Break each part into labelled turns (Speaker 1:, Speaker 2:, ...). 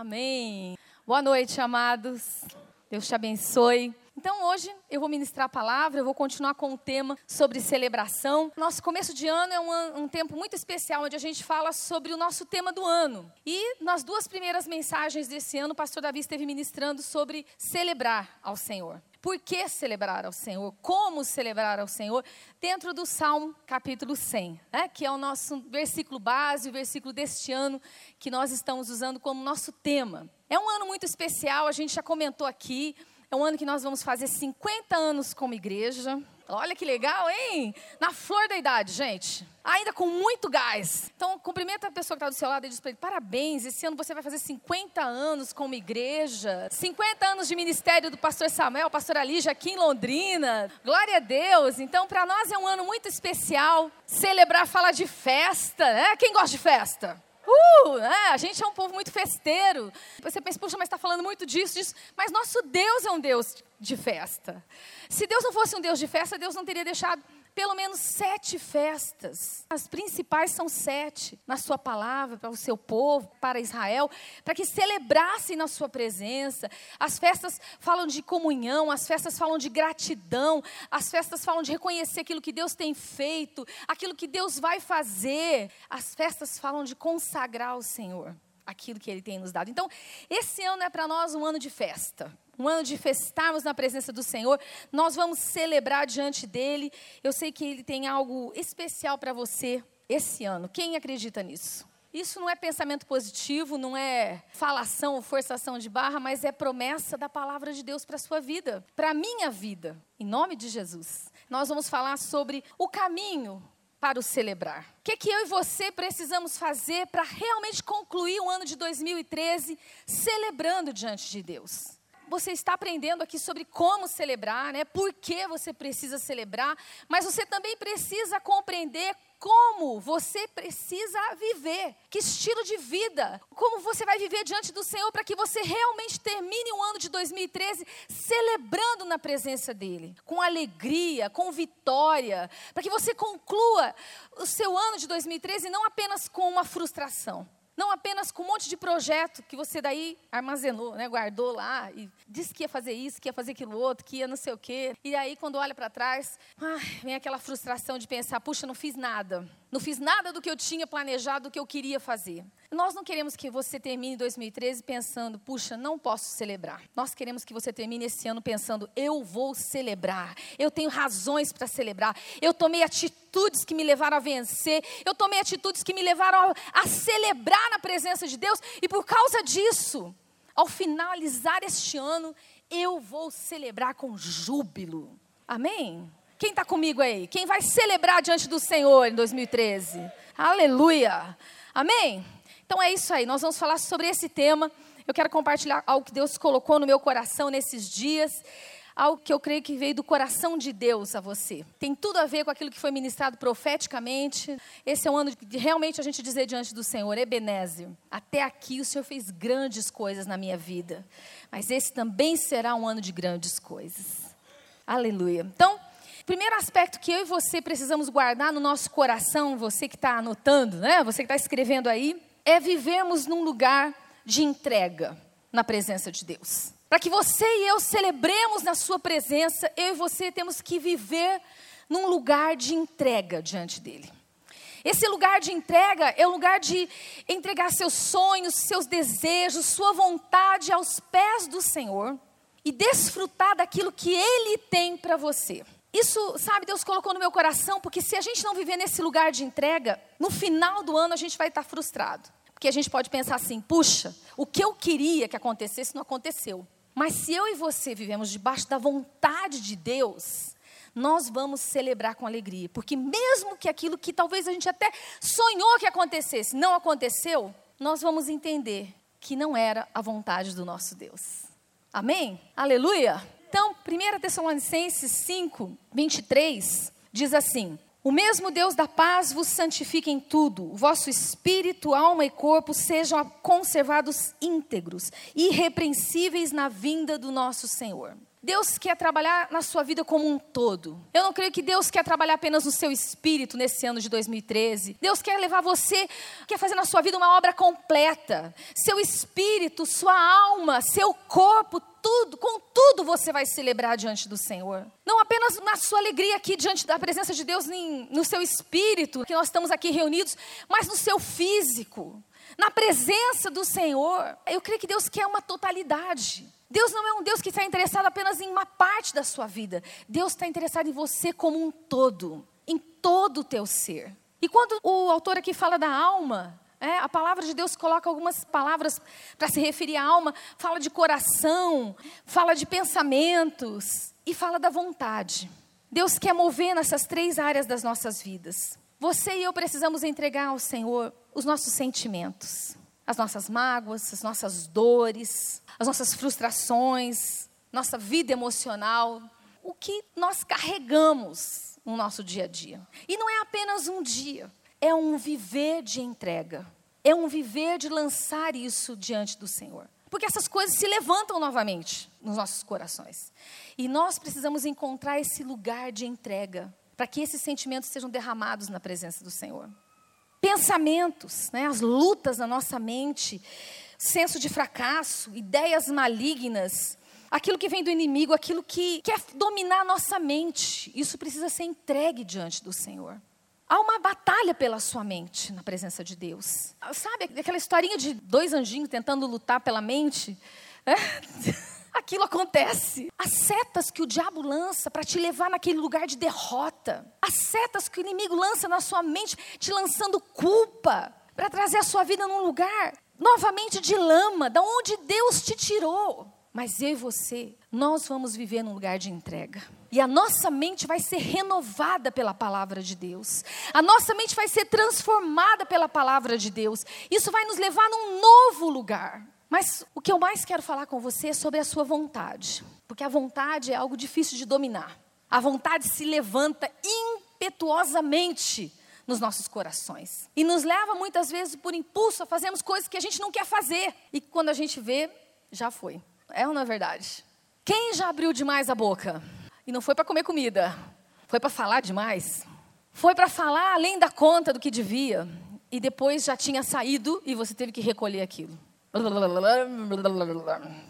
Speaker 1: Amém. Boa noite, amados. Deus te abençoe. Então, hoje eu vou ministrar a palavra, eu vou continuar com o tema sobre celebração. Nosso começo de ano é um, um, tempo muito especial, onde a gente fala sobre o nosso tema do ano. E nas duas primeiras mensagens desse ano, o pastor Davi esteve ministrando sobre celebrar ao Senhor. Por que celebrar ao Senhor? Como celebrar ao Senhor? Dentro do Salmo capítulo 100, né? que é o nosso versículo base, o versículo deste ano que nós estamos usando como nosso tema. É um ano muito especial, a gente já comentou aqui, é um ano que nós vamos fazer 50 anos como igreja. Olha que legal, hein? Na flor da idade, gente. Ainda com muito gás. Então, cumprimenta a pessoa que está do seu lado e diz para ele: parabéns, esse ano você vai fazer 50 anos como igreja. 50 anos de ministério do pastor Samuel, pastor Alígia aqui em Londrina. Glória a Deus. Então, para nós é um ano muito especial. Celebrar, falar de festa, né? Quem gosta de festa? Uh, é, a gente é um povo muito festeiro. Você pensa, puxa, mas está falando muito disso, disso. Mas nosso Deus é um Deus de festa. Se Deus não fosse um Deus de festa, Deus não teria deixado pelo menos sete festas. As principais são sete, na sua palavra, para o seu povo, para Israel, para que celebrassem na sua presença. As festas falam de comunhão, as festas falam de gratidão, as festas falam de reconhecer aquilo que Deus tem feito, aquilo que Deus vai fazer. As festas falam de consagrar o Senhor aquilo que Ele tem nos dado. Então, esse ano é para nós um ano de festa um ano de festarmos na presença do Senhor. Nós vamos celebrar diante dele. Eu sei que ele tem algo especial para você esse ano. Quem acredita nisso? Isso não é pensamento positivo, não é falação ou forçação de barra, mas é promessa da palavra de Deus para a sua vida, para a minha vida, em nome de Jesus. Nós vamos falar sobre o caminho para o celebrar. O que, é que eu e você precisamos fazer para realmente concluir o ano de 2013 celebrando diante de Deus? Você está aprendendo aqui sobre como celebrar, né? Por que você precisa celebrar, mas você também precisa compreender como você precisa viver, que estilo de vida, como você vai viver diante do Senhor para que você realmente termine o ano de 2013 celebrando na presença dEle, com alegria, com vitória, para que você conclua o seu ano de 2013 não apenas com uma frustração não apenas com um monte de projeto que você daí armazenou, né, guardou lá e disse que ia fazer isso, que ia fazer aquilo outro, que ia não sei o quê. E aí quando olha para trás, ai, vem aquela frustração de pensar, puxa, não fiz nada. Não fiz nada do que eu tinha planejado, do que eu queria fazer. Nós não queremos que você termine 2013 pensando, puxa, não posso celebrar. Nós queremos que você termine esse ano pensando, eu vou celebrar. Eu tenho razões para celebrar. Eu tomei atitudes que me levaram a vencer. Eu tomei atitudes que me levaram a, a celebrar na presença de Deus. E por causa disso, ao finalizar este ano, eu vou celebrar com júbilo. Amém? Quem está comigo aí? Quem vai celebrar diante do Senhor em 2013? Aleluia! Amém? Então é isso aí, nós vamos falar sobre esse tema. Eu quero compartilhar algo que Deus colocou no meu coração nesses dias, algo que eu creio que veio do coração de Deus a você. Tem tudo a ver com aquilo que foi ministrado profeticamente. Esse é um ano de realmente a gente dizer diante do Senhor, Ebenezer, até aqui o Senhor fez grandes coisas na minha vida, mas esse também será um ano de grandes coisas. Aleluia. Então, Primeiro aspecto que eu e você precisamos guardar no nosso coração, você que está anotando, né? Você que está escrevendo aí, é vivermos num lugar de entrega na presença de Deus. Para que você e eu celebremos na Sua presença, eu e você temos que viver num lugar de entrega diante dEle. Esse lugar de entrega é o lugar de entregar seus sonhos, seus desejos, sua vontade aos pés do Senhor e desfrutar daquilo que Ele tem para você. Isso, sabe, Deus colocou no meu coração, porque se a gente não viver nesse lugar de entrega, no final do ano a gente vai estar frustrado. Porque a gente pode pensar assim: puxa, o que eu queria que acontecesse não aconteceu. Mas se eu e você vivemos debaixo da vontade de Deus, nós vamos celebrar com alegria. Porque mesmo que aquilo que talvez a gente até sonhou que acontecesse não aconteceu, nós vamos entender que não era a vontade do nosso Deus. Amém? Aleluia! Então, 1 Tessalonicenses 5, 23, diz assim: O mesmo Deus da paz vos santifique em tudo, o vosso espírito, alma e corpo sejam conservados íntegros, irrepreensíveis na vinda do nosso Senhor. Deus quer trabalhar na sua vida como um todo. Eu não creio que Deus quer trabalhar apenas no seu espírito nesse ano de 2013. Deus quer levar você, quer fazer na sua vida uma obra completa. Seu espírito, sua alma, seu corpo, tudo, com tudo você vai celebrar diante do Senhor. Não apenas na sua alegria aqui diante da presença de Deus no seu espírito, que nós estamos aqui reunidos, mas no seu físico, na presença do Senhor. Eu creio que Deus quer uma totalidade. Deus não é um Deus que está interessado apenas em uma parte da sua vida. Deus está interessado em você como um todo, em todo o teu ser. E quando o autor aqui fala da alma, é, a palavra de Deus coloca algumas palavras para se referir à alma, fala de coração, fala de pensamentos e fala da vontade. Deus quer mover nessas três áreas das nossas vidas. Você e eu precisamos entregar ao Senhor os nossos sentimentos as nossas mágoas, as nossas dores, as nossas frustrações, nossa vida emocional, o que nós carregamos no nosso dia a dia. E não é apenas um dia, é um viver de entrega, é um viver de lançar isso diante do Senhor. Porque essas coisas se levantam novamente nos nossos corações. E nós precisamos encontrar esse lugar de entrega, para que esses sentimentos sejam derramados na presença do Senhor pensamentos, né, as lutas na nossa mente, senso de fracasso, ideias malignas, aquilo que vem do inimigo, aquilo que quer dominar a nossa mente, isso precisa ser entregue diante do Senhor. Há uma batalha pela sua mente na presença de Deus. Sabe aquela historinha de dois anjinhos tentando lutar pela mente? É? aquilo acontece. As setas que o diabo lança para te levar naquele lugar de derrota. As setas que o inimigo lança na sua mente, te lançando culpa, para trazer a sua vida num lugar novamente de lama, da onde Deus te tirou. Mas eu e você, nós vamos viver num lugar de entrega. E a nossa mente vai ser renovada pela palavra de Deus. A nossa mente vai ser transformada pela palavra de Deus. Isso vai nos levar num novo lugar. Mas o que eu mais quero falar com você é sobre a sua vontade, porque a vontade é algo difícil de dominar. A vontade se levanta impetuosamente nos nossos corações e nos leva muitas vezes por impulso a fazermos coisas que a gente não quer fazer e quando a gente vê, já foi. É ou não é verdade? Quem já abriu demais a boca e não foi para comer comida, foi para falar demais, foi para falar além da conta do que devia e depois já tinha saído e você teve que recolher aquilo.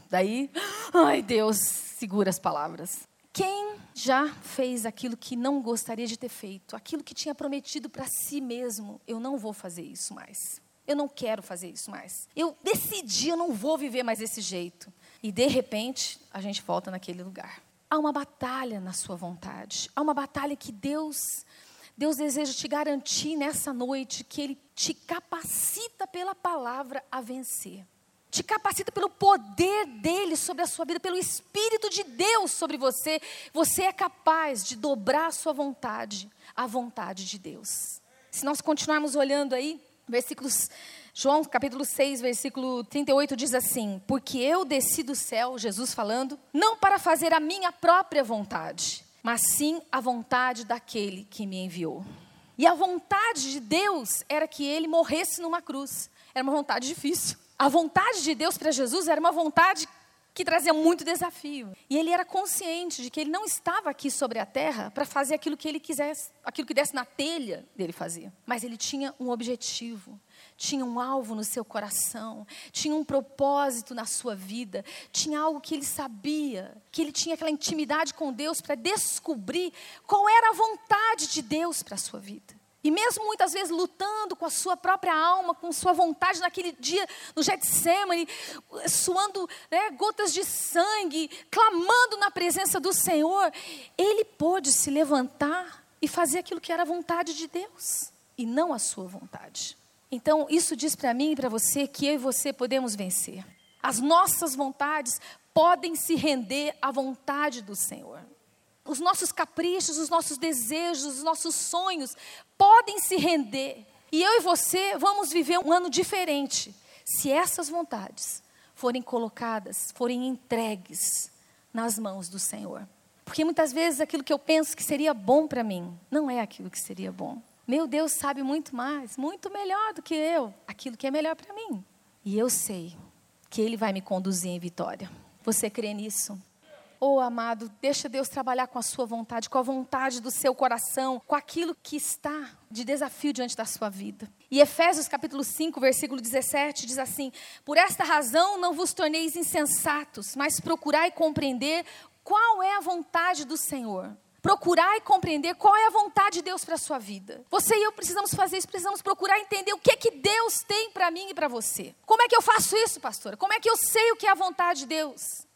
Speaker 1: Daí, ai Deus, segura as palavras. Quem já fez aquilo que não gostaria de ter feito, aquilo que tinha prometido para si mesmo, eu não vou fazer isso mais. Eu não quero fazer isso mais. Eu decidi, eu não vou viver mais desse jeito. E de repente, a gente volta naquele lugar. Há uma batalha na sua vontade. Há uma batalha que Deus Deus deseja te garantir nessa noite que Ele te capacita pela palavra a vencer. Te capacita pelo poder dele sobre a sua vida, pelo Espírito de Deus sobre você. Você é capaz de dobrar a sua vontade à vontade de Deus. Se nós continuarmos olhando aí, versículos. João capítulo 6, versículo 38 diz assim: Porque eu desci do céu, Jesus falando, não para fazer a minha própria vontade, mas sim a vontade daquele que me enviou. E a vontade de Deus era que ele morresse numa cruz. Era uma vontade difícil. A vontade de Deus para Jesus era uma vontade que trazia muito desafio. E ele era consciente de que ele não estava aqui sobre a terra para fazer aquilo que ele quisesse, aquilo que desse na telha dele fazer. Mas ele tinha um objetivo, tinha um alvo no seu coração, tinha um propósito na sua vida, tinha algo que ele sabia, que ele tinha aquela intimidade com Deus para descobrir qual era a vontade de Deus para a sua vida. E mesmo muitas vezes lutando com a sua própria alma, com sua vontade naquele dia no Getsemane, suando né, gotas de sangue, clamando na presença do Senhor, ele pôde se levantar e fazer aquilo que era a vontade de Deus e não a sua vontade. Então, isso diz para mim e para você que eu e você podemos vencer. As nossas vontades podem se render à vontade do Senhor os nossos caprichos, os nossos desejos, os nossos sonhos podem se render. E eu e você vamos viver um ano diferente se essas vontades forem colocadas, forem entregues nas mãos do Senhor. Porque muitas vezes aquilo que eu penso que seria bom para mim não é aquilo que seria bom. Meu Deus sabe muito mais, muito melhor do que eu, aquilo que é melhor para mim. E eu sei que Ele vai me conduzir em vitória. Você crê nisso? Oh, amado, deixa Deus trabalhar com a sua vontade, com a vontade do seu coração, com aquilo que está de desafio diante da sua vida. E Efésios capítulo 5, versículo 17 diz assim: Por esta razão não vos torneis insensatos, mas procurai compreender qual é a vontade do Senhor. Procurar e compreender qual é a vontade de Deus para a sua vida. Você e eu precisamos fazer isso, precisamos procurar entender o que é que Deus tem para mim e para você. Como é que eu faço isso, pastora? Como é que eu sei o que é a vontade de Deus?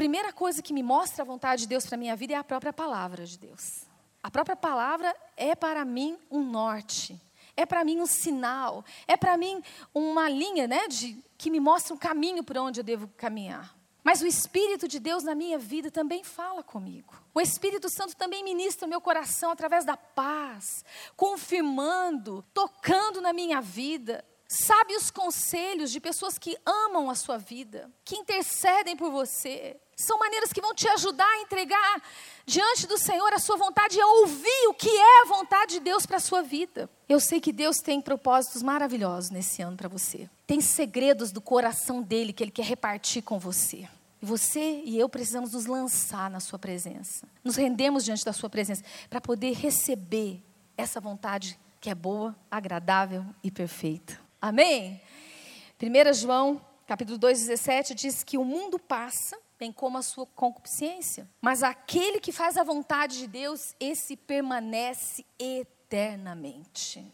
Speaker 1: primeira coisa que me mostra a vontade de Deus para minha vida é a própria palavra de Deus. A própria palavra é para mim um norte, é para mim um sinal, é para mim uma linha né, de, que me mostra um caminho por onde eu devo caminhar. Mas o Espírito de Deus na minha vida também fala comigo. O Espírito Santo também ministra o meu coração através da paz, confirmando, tocando na minha vida, sabe os conselhos de pessoas que amam a sua vida, que intercedem por você. São maneiras que vão te ajudar a entregar diante do Senhor a sua vontade e a ouvir o que é a vontade de Deus para a sua vida. Eu sei que Deus tem propósitos maravilhosos nesse ano para você. Tem segredos do coração dele que ele quer repartir com você. E você e eu precisamos nos lançar na sua presença. Nos rendemos diante da sua presença para poder receber essa vontade que é boa, agradável e perfeita. Amém? 1 João, capítulo 2, 17, diz que o mundo passa, bem como a sua concupiscência. Mas aquele que faz a vontade de Deus, esse permanece eternamente.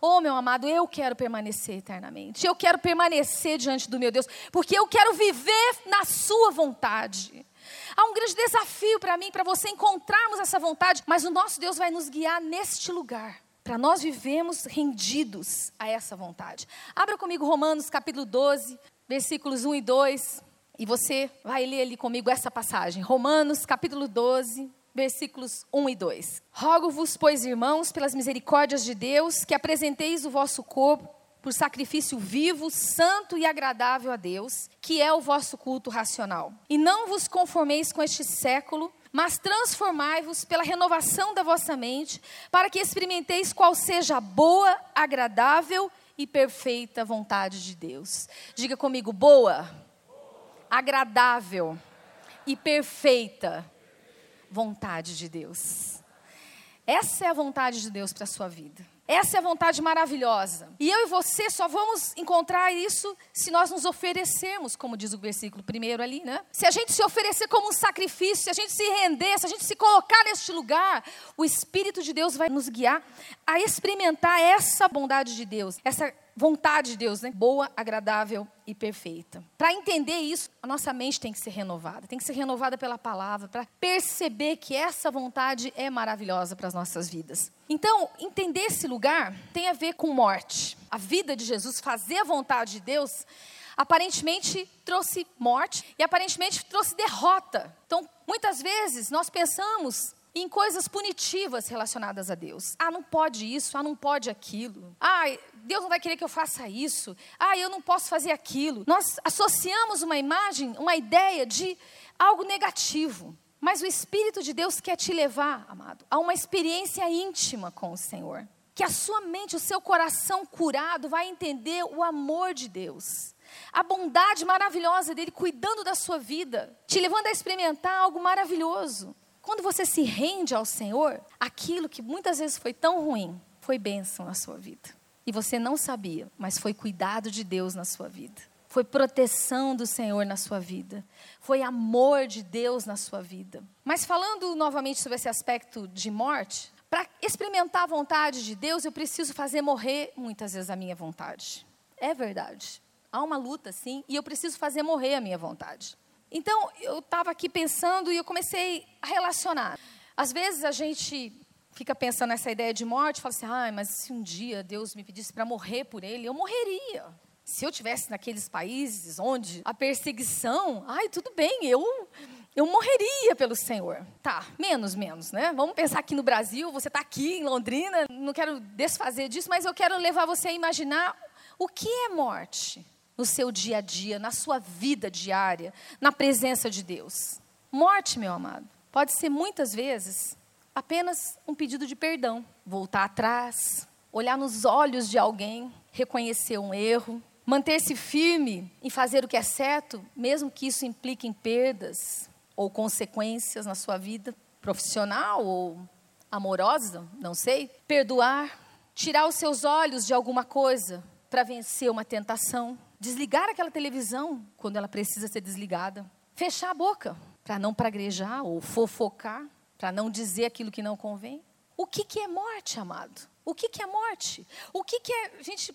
Speaker 1: Oh, meu amado, eu quero permanecer eternamente. Eu quero permanecer diante do meu Deus, porque eu quero viver na Sua vontade. Há um grande desafio para mim, para você encontrarmos essa vontade, mas o nosso Deus vai nos guiar neste lugar para nós vivemos rendidos a essa vontade. Abra comigo Romanos capítulo 12, versículos 1 e 2, e você vai ler ali comigo essa passagem. Romanos capítulo 12, versículos 1 e 2. Rogo-vos, pois, irmãos, pelas misericórdias de Deus, que apresenteis o vosso corpo por sacrifício vivo, santo e agradável a Deus, que é o vosso culto racional. E não vos conformeis com este século, mas transformai-vos pela renovação da vossa mente, para que experimenteis qual seja a boa, agradável e perfeita vontade de Deus. Diga comigo, boa, agradável e perfeita vontade de Deus. Essa é a vontade de Deus para a sua vida. Essa é a vontade maravilhosa. E eu e você só vamos encontrar isso se nós nos oferecermos, como diz o versículo primeiro ali, né? Se a gente se oferecer como um sacrifício, se a gente se render, se a gente se colocar neste lugar, o Espírito de Deus vai nos guiar a experimentar essa bondade de Deus, essa vontade de Deus, né? Boa, agradável e perfeita. Para entender isso, a nossa mente tem que ser renovada, tem que ser renovada pela palavra, para perceber que essa vontade é maravilhosa para as nossas vidas. Então, entender esse lugar tem a ver com morte. A vida de Jesus, fazer a vontade de Deus, aparentemente trouxe morte e aparentemente trouxe derrota. Então, muitas vezes nós pensamos em coisas punitivas relacionadas a Deus. Ah, não pode isso, ah, não pode aquilo. Ah, Deus não vai querer que eu faça isso. Ah, eu não posso fazer aquilo. Nós associamos uma imagem, uma ideia de algo negativo. Mas o Espírito de Deus quer te levar, amado, a uma experiência íntima com o Senhor. Que a sua mente, o seu coração curado vai entender o amor de Deus. A bondade maravilhosa dele cuidando da sua vida, te levando a experimentar algo maravilhoso. Quando você se rende ao Senhor, aquilo que muitas vezes foi tão ruim, foi bênção na sua vida. E você não sabia, mas foi cuidado de Deus na sua vida. Foi proteção do Senhor na sua vida. Foi amor de Deus na sua vida. Mas falando novamente sobre esse aspecto de morte, para experimentar a vontade de Deus, eu preciso fazer morrer muitas vezes a minha vontade. É verdade. Há uma luta, sim, e eu preciso fazer morrer a minha vontade. Então, eu estava aqui pensando e eu comecei a relacionar. Às vezes a gente fica pensando nessa ideia de morte, fala assim: ah, mas se um dia Deus me pedisse para morrer por ele, eu morreria. Se eu tivesse naqueles países onde a perseguição, ai, tudo bem, eu eu morreria pelo Senhor. Tá, menos, menos, né? Vamos pensar aqui no Brasil, você está aqui em Londrina, não quero desfazer disso, mas eu quero levar você a imaginar o que é morte no seu dia a dia, na sua vida diária, na presença de Deus. Morte, meu amado, pode ser muitas vezes apenas um pedido de perdão, voltar atrás, olhar nos olhos de alguém, reconhecer um erro, manter-se firme em fazer o que é certo, mesmo que isso implique em perdas. ou consequências na sua vida profissional ou amorosa, não sei. Perdoar, tirar os seus olhos de alguma coisa para vencer uma tentação. Desligar aquela televisão quando ela precisa ser desligada. Fechar a boca para não praguejar ou fofocar, para não dizer aquilo que não convém. O que, que é morte, amado? O que, que é morte? O que, que é. Gente,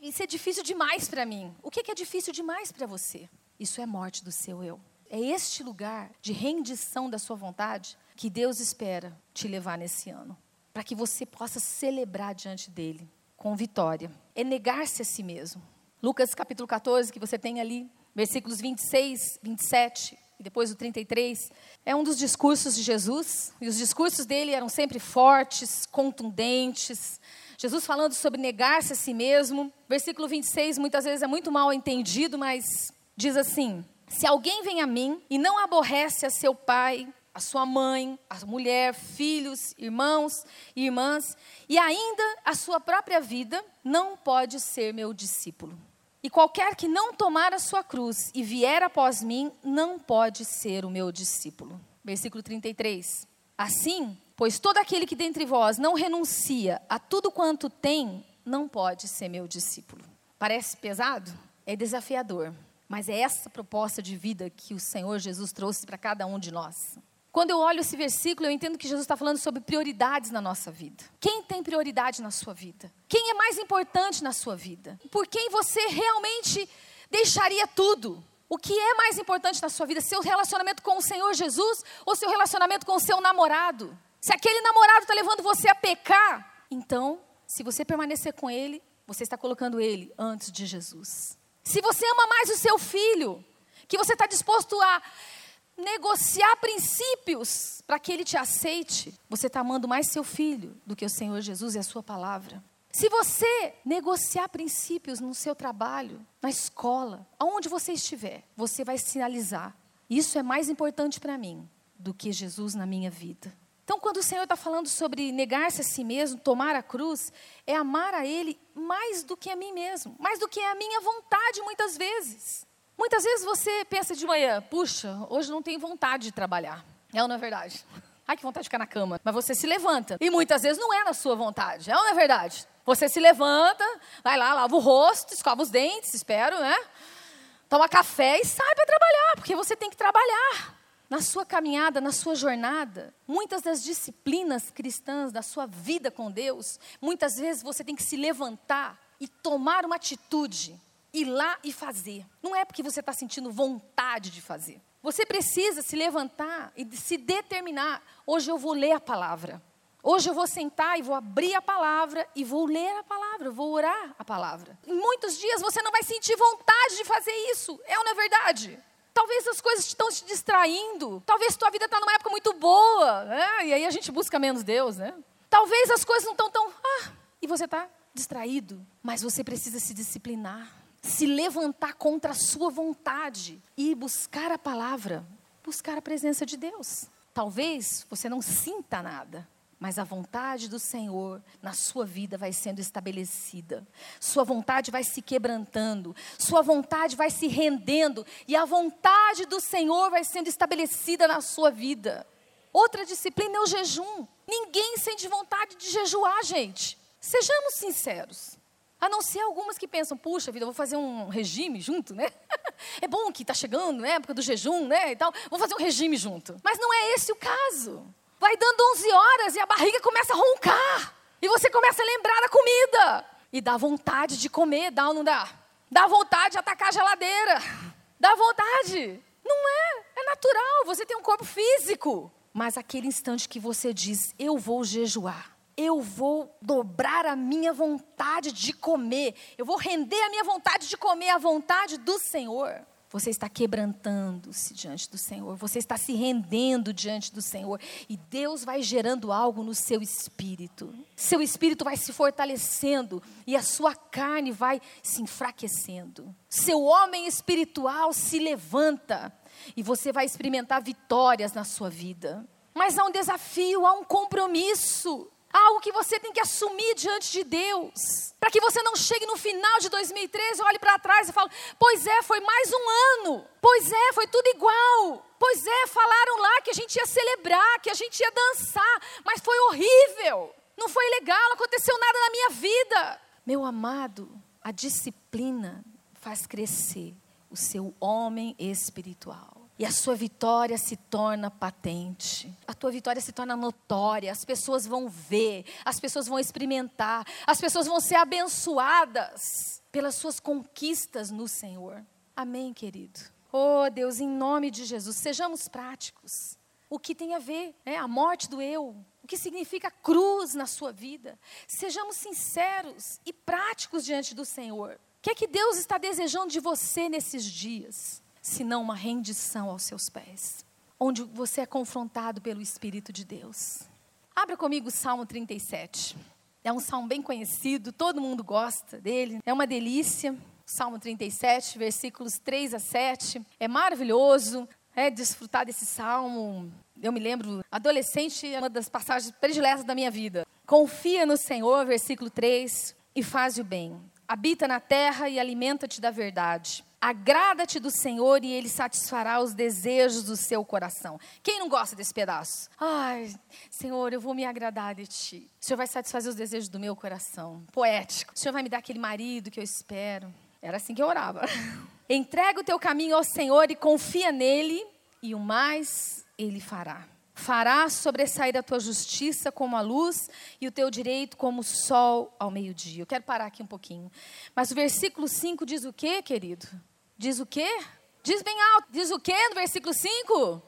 Speaker 1: isso é difícil demais para mim. O que, que é difícil demais para você? Isso é morte do seu eu. É este lugar de rendição da sua vontade que Deus espera te levar nesse ano, para que você possa celebrar diante dele com vitória. É negar-se a si mesmo. Lucas capítulo 14, que você tem ali, versículos 26, 27 e depois o 33, é um dos discursos de Jesus, e os discursos dele eram sempre fortes, contundentes. Jesus falando sobre negar-se a si mesmo. Versículo 26 muitas vezes é muito mal entendido, mas diz assim: Se alguém vem a mim e não aborrece a seu pai, a sua mãe, a mulher, filhos, irmãos e irmãs, e ainda a sua própria vida, não pode ser meu discípulo. E qualquer que não tomar a sua cruz e vier após mim, não pode ser o meu discípulo. Versículo 33. Assim, pois todo aquele que dentre vós não renuncia a tudo quanto tem, não pode ser meu discípulo. Parece pesado? É desafiador. Mas é essa proposta de vida que o Senhor Jesus trouxe para cada um de nós. Quando eu olho esse versículo, eu entendo que Jesus está falando sobre prioridades na nossa vida. Quem tem prioridade na sua vida? Quem é mais importante na sua vida? Por quem você realmente deixaria tudo? O que é mais importante na sua vida? Seu relacionamento com o Senhor Jesus ou seu relacionamento com o seu namorado? Se aquele namorado está levando você a pecar, então, se você permanecer com ele, você está colocando ele antes de Jesus. Se você ama mais o seu filho, que você está disposto a negociar princípios para que ele te aceite, você está amando mais seu filho do que o Senhor Jesus e a sua palavra. Se você negociar princípios no seu trabalho, na escola, aonde você estiver, você vai sinalizar: isso é mais importante para mim do que Jesus na minha vida. Então, quando o Senhor está falando sobre negar-se a si mesmo, tomar a cruz, é amar a Ele mais do que a mim mesmo, mais do que a minha vontade, muitas vezes. Muitas vezes você pensa de manhã, puxa, hoje não tenho vontade de trabalhar. É ou não é verdade? Ai, que vontade de ficar na cama. Mas você se levanta. E muitas vezes não é na sua vontade. É ou não é verdade? Você se levanta, vai lá, lava o rosto, escova os dentes, espero, né? Toma café e sai para trabalhar, porque você tem que trabalhar. Na sua caminhada, na sua jornada, muitas das disciplinas cristãs da sua vida com Deus, muitas vezes você tem que se levantar e tomar uma atitude ir lá e fazer. Não é porque você está sentindo vontade de fazer. Você precisa se levantar e se determinar. Hoje eu vou ler a palavra. Hoje eu vou sentar e vou abrir a palavra e vou ler a palavra, vou orar a palavra. Em muitos dias você não vai sentir vontade de fazer isso. É ou não é verdade? Talvez as coisas estão te distraindo. Talvez tua vida está numa época muito boa. Né? E aí a gente busca menos Deus, né? Talvez as coisas não estão tão. Ah, e você está distraído. Mas você precisa se disciplinar se levantar contra a sua vontade e buscar a palavra, buscar a presença de Deus. Talvez você não sinta nada, mas a vontade do Senhor na sua vida vai sendo estabelecida. Sua vontade vai se quebrantando, sua vontade vai se rendendo e a vontade do Senhor vai sendo estabelecida na sua vida. Outra disciplina é o jejum. Ninguém sente vontade de jejuar, gente. Sejamos sinceros. A não ser algumas que pensam, puxa vida, vou fazer um regime junto, né? É bom que está chegando, né? Época do jejum, né? E tal. Vou fazer um regime junto. Mas não é esse o caso. Vai dando 11 horas e a barriga começa a roncar. E você começa a lembrar da comida. E dá vontade de comer, dá ou não dá? Dá vontade de atacar a geladeira. Dá vontade. Não é. É natural. Você tem um corpo físico. Mas aquele instante que você diz, eu vou jejuar eu vou dobrar a minha vontade de comer, eu vou render a minha vontade de comer a vontade do Senhor. Você está quebrantando-se diante do Senhor, você está se rendendo diante do Senhor, e Deus vai gerando algo no seu espírito. Seu espírito vai se fortalecendo e a sua carne vai se enfraquecendo. Seu homem espiritual se levanta e você vai experimentar vitórias na sua vida. Mas há um desafio, há um compromisso. Algo que você tem que assumir diante de Deus. Para que você não chegue no final de 2013, olhe para trás e fale: Pois é, foi mais um ano. Pois é, foi tudo igual. Pois é, falaram lá que a gente ia celebrar, que a gente ia dançar, mas foi horrível. Não foi legal, não aconteceu nada na minha vida. Meu amado, a disciplina faz crescer o seu homem espiritual. E a sua vitória se torna patente. A tua vitória se torna notória. As pessoas vão ver, as pessoas vão experimentar, as pessoas vão ser abençoadas pelas suas conquistas no Senhor. Amém, querido. Oh, Deus, em nome de Jesus, sejamos práticos. O que tem a ver, é a morte do eu, o que significa cruz na sua vida. Sejamos sinceros e práticos diante do Senhor. O que é que Deus está desejando de você nesses dias? Senão uma rendição aos seus pés, onde você é confrontado pelo Espírito de Deus. Abra comigo o Salmo 37. É um salmo bem conhecido, todo mundo gosta dele, é uma delícia. Salmo 37, versículos 3 a 7. É maravilhoso é, desfrutar desse salmo. Eu me lembro, adolescente, é uma das passagens prediletas da minha vida. Confia no Senhor, versículo 3, e faz o bem. Habita na terra e alimenta-te da verdade. Agrada-te do Senhor e Ele satisfará os desejos do seu coração. Quem não gosta desse pedaço? Ai, Senhor, eu vou me agradar de Ti. O Senhor vai satisfazer os desejos do meu coração. Poético. O Senhor vai me dar aquele marido que eu espero. Era assim que eu orava. Entrega o teu caminho ao Senhor e confia nele, e o mais Ele fará. Fará sobressair a tua justiça como a luz e o teu direito como o sol ao meio-dia. Eu quero parar aqui um pouquinho. Mas o versículo 5 diz o quê, querido? Diz o quê? Diz bem alto. Diz o quê no versículo 5?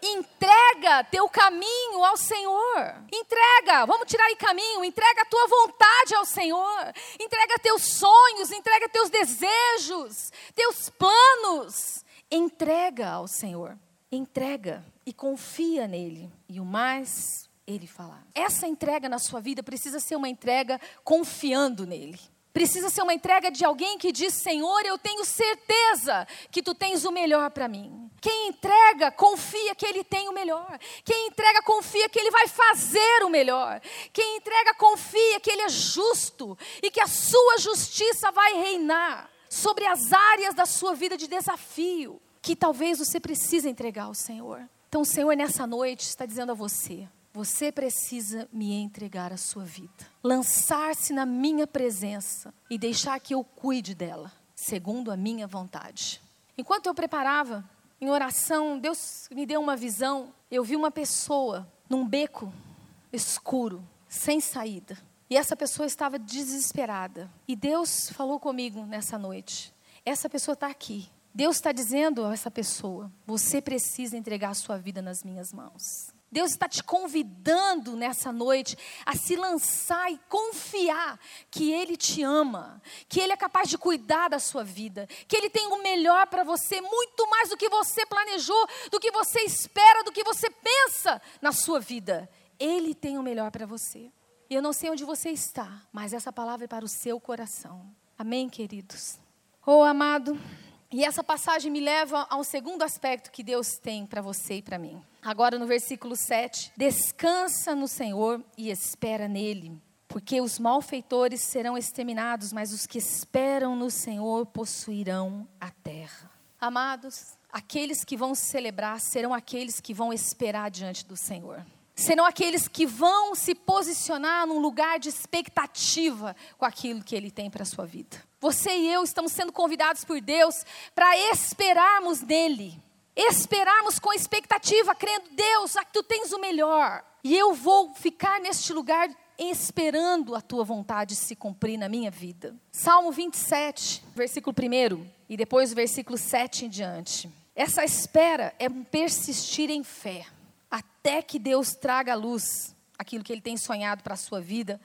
Speaker 1: Entrega teu caminho ao Senhor. Entrega, vamos tirar aí caminho. Entrega a tua vontade ao Senhor. Entrega teus sonhos, entrega teus desejos, teus planos. Entrega ao Senhor. Entrega e confia nele. E o mais ele falar. Essa entrega na sua vida precisa ser uma entrega confiando nele. Precisa ser uma entrega de alguém que diz: Senhor, eu tenho certeza que tu tens o melhor para mim. Quem entrega, confia que ele tem o melhor. Quem entrega, confia que ele vai fazer o melhor. Quem entrega, confia que ele é justo e que a sua justiça vai reinar sobre as áreas da sua vida de desafio que talvez você precise entregar ao Senhor. Então, o Senhor, nessa noite, está dizendo a você: você precisa me entregar a sua vida, lançar-se na minha presença e deixar que eu cuide dela, segundo a minha vontade. Enquanto eu preparava em oração, Deus me deu uma visão. Eu vi uma pessoa num beco escuro, sem saída. E essa pessoa estava desesperada. E Deus falou comigo nessa noite: essa pessoa está aqui. Deus está dizendo a essa pessoa: você precisa entregar a sua vida nas minhas mãos. Deus está te convidando nessa noite a se lançar e confiar que Ele te ama, que Ele é capaz de cuidar da sua vida, que Ele tem o melhor para você, muito mais do que você planejou, do que você espera, do que você pensa na sua vida. Ele tem o melhor para você. E eu não sei onde você está, mas essa palavra é para o seu coração. Amém, queridos? Oh, amado. E essa passagem me leva a um segundo aspecto que Deus tem para você e para mim. Agora no versículo 7, descansa no Senhor e espera nele, porque os malfeitores serão exterminados, mas os que esperam no Senhor possuirão a terra. Amados, aqueles que vão celebrar serão aqueles que vão esperar diante do Senhor serão aqueles que vão se posicionar num lugar de expectativa com aquilo que Ele tem para a sua vida. Você e eu estamos sendo convidados por Deus para esperarmos nele, esperarmos com expectativa, crendo, Deus, aqui tu tens o melhor, e eu vou ficar neste lugar esperando a tua vontade se cumprir na minha vida. Salmo 27, versículo 1 e depois o versículo 7 em diante. Essa espera é um persistir em fé até que Deus traga à luz aquilo que Ele tem sonhado para a sua vida,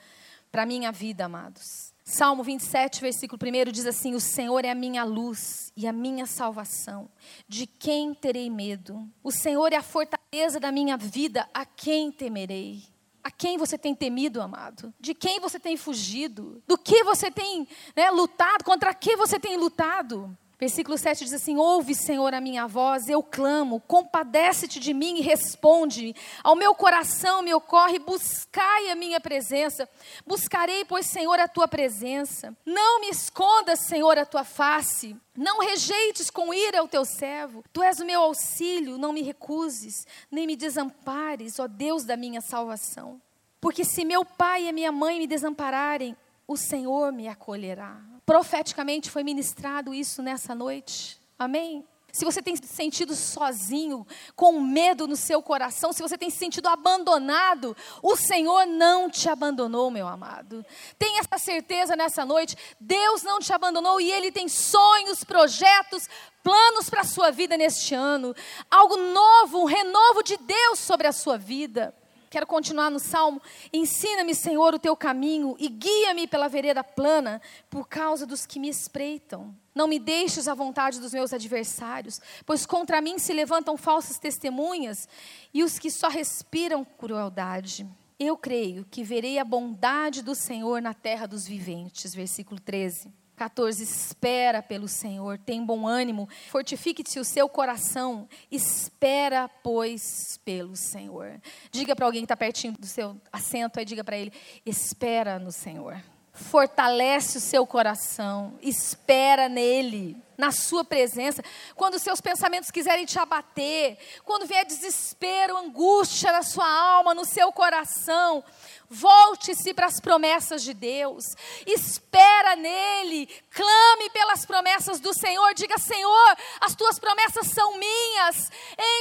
Speaker 1: para a minha vida, amados. Salmo 27, versículo 1 diz assim: O Senhor é a minha luz e a minha salvação. De quem terei medo? O Senhor é a fortaleza da minha vida. A quem temerei? A quem você tem temido, amado? De quem você tem fugido? Do que você tem né, lutado? Contra que você tem lutado? Versículo 7 diz assim: Ouve, Senhor, a minha voz, eu clamo, compadece-te de mim e responde. Ao meu coração me ocorre, buscai a minha presença. Buscarei, pois, Senhor, a tua presença. Não me escondas, Senhor, a tua face. Não rejeites com ira o teu servo. Tu és o meu auxílio, não me recuses, nem me desampares, ó Deus da minha salvação. Porque se meu pai e minha mãe me desampararem, o Senhor me acolherá profeticamente foi ministrado isso nessa noite. Amém? Se você tem se sentido sozinho, com medo no seu coração, se você tem se sentido abandonado, o Senhor não te abandonou, meu amado. Tenha essa certeza nessa noite. Deus não te abandonou e Ele tem sonhos, projetos, planos para a sua vida neste ano. Algo novo, um renovo de Deus sobre a sua vida. Quero continuar no salmo. Ensina-me, Senhor, o teu caminho e guia-me pela vereda plana por causa dos que me espreitam. Não me deixes à vontade dos meus adversários, pois contra mim se levantam falsas testemunhas e os que só respiram crueldade. Eu creio que verei a bondade do Senhor na terra dos viventes. Versículo 13. 14. Espera pelo Senhor, tem bom ânimo, fortifique-te o seu coração, espera, pois, pelo Senhor. Diga para alguém que está pertinho do seu assento, aí diga para ele: espera no Senhor. Fortalece o seu coração, espera nele, na sua presença. Quando seus pensamentos quiserem te abater, quando vier desespero, angústia na sua alma, no seu coração, Volte-se para as promessas de Deus. Espera nele. Clame pelas promessas do Senhor. Diga: Senhor, as tuas promessas são minhas.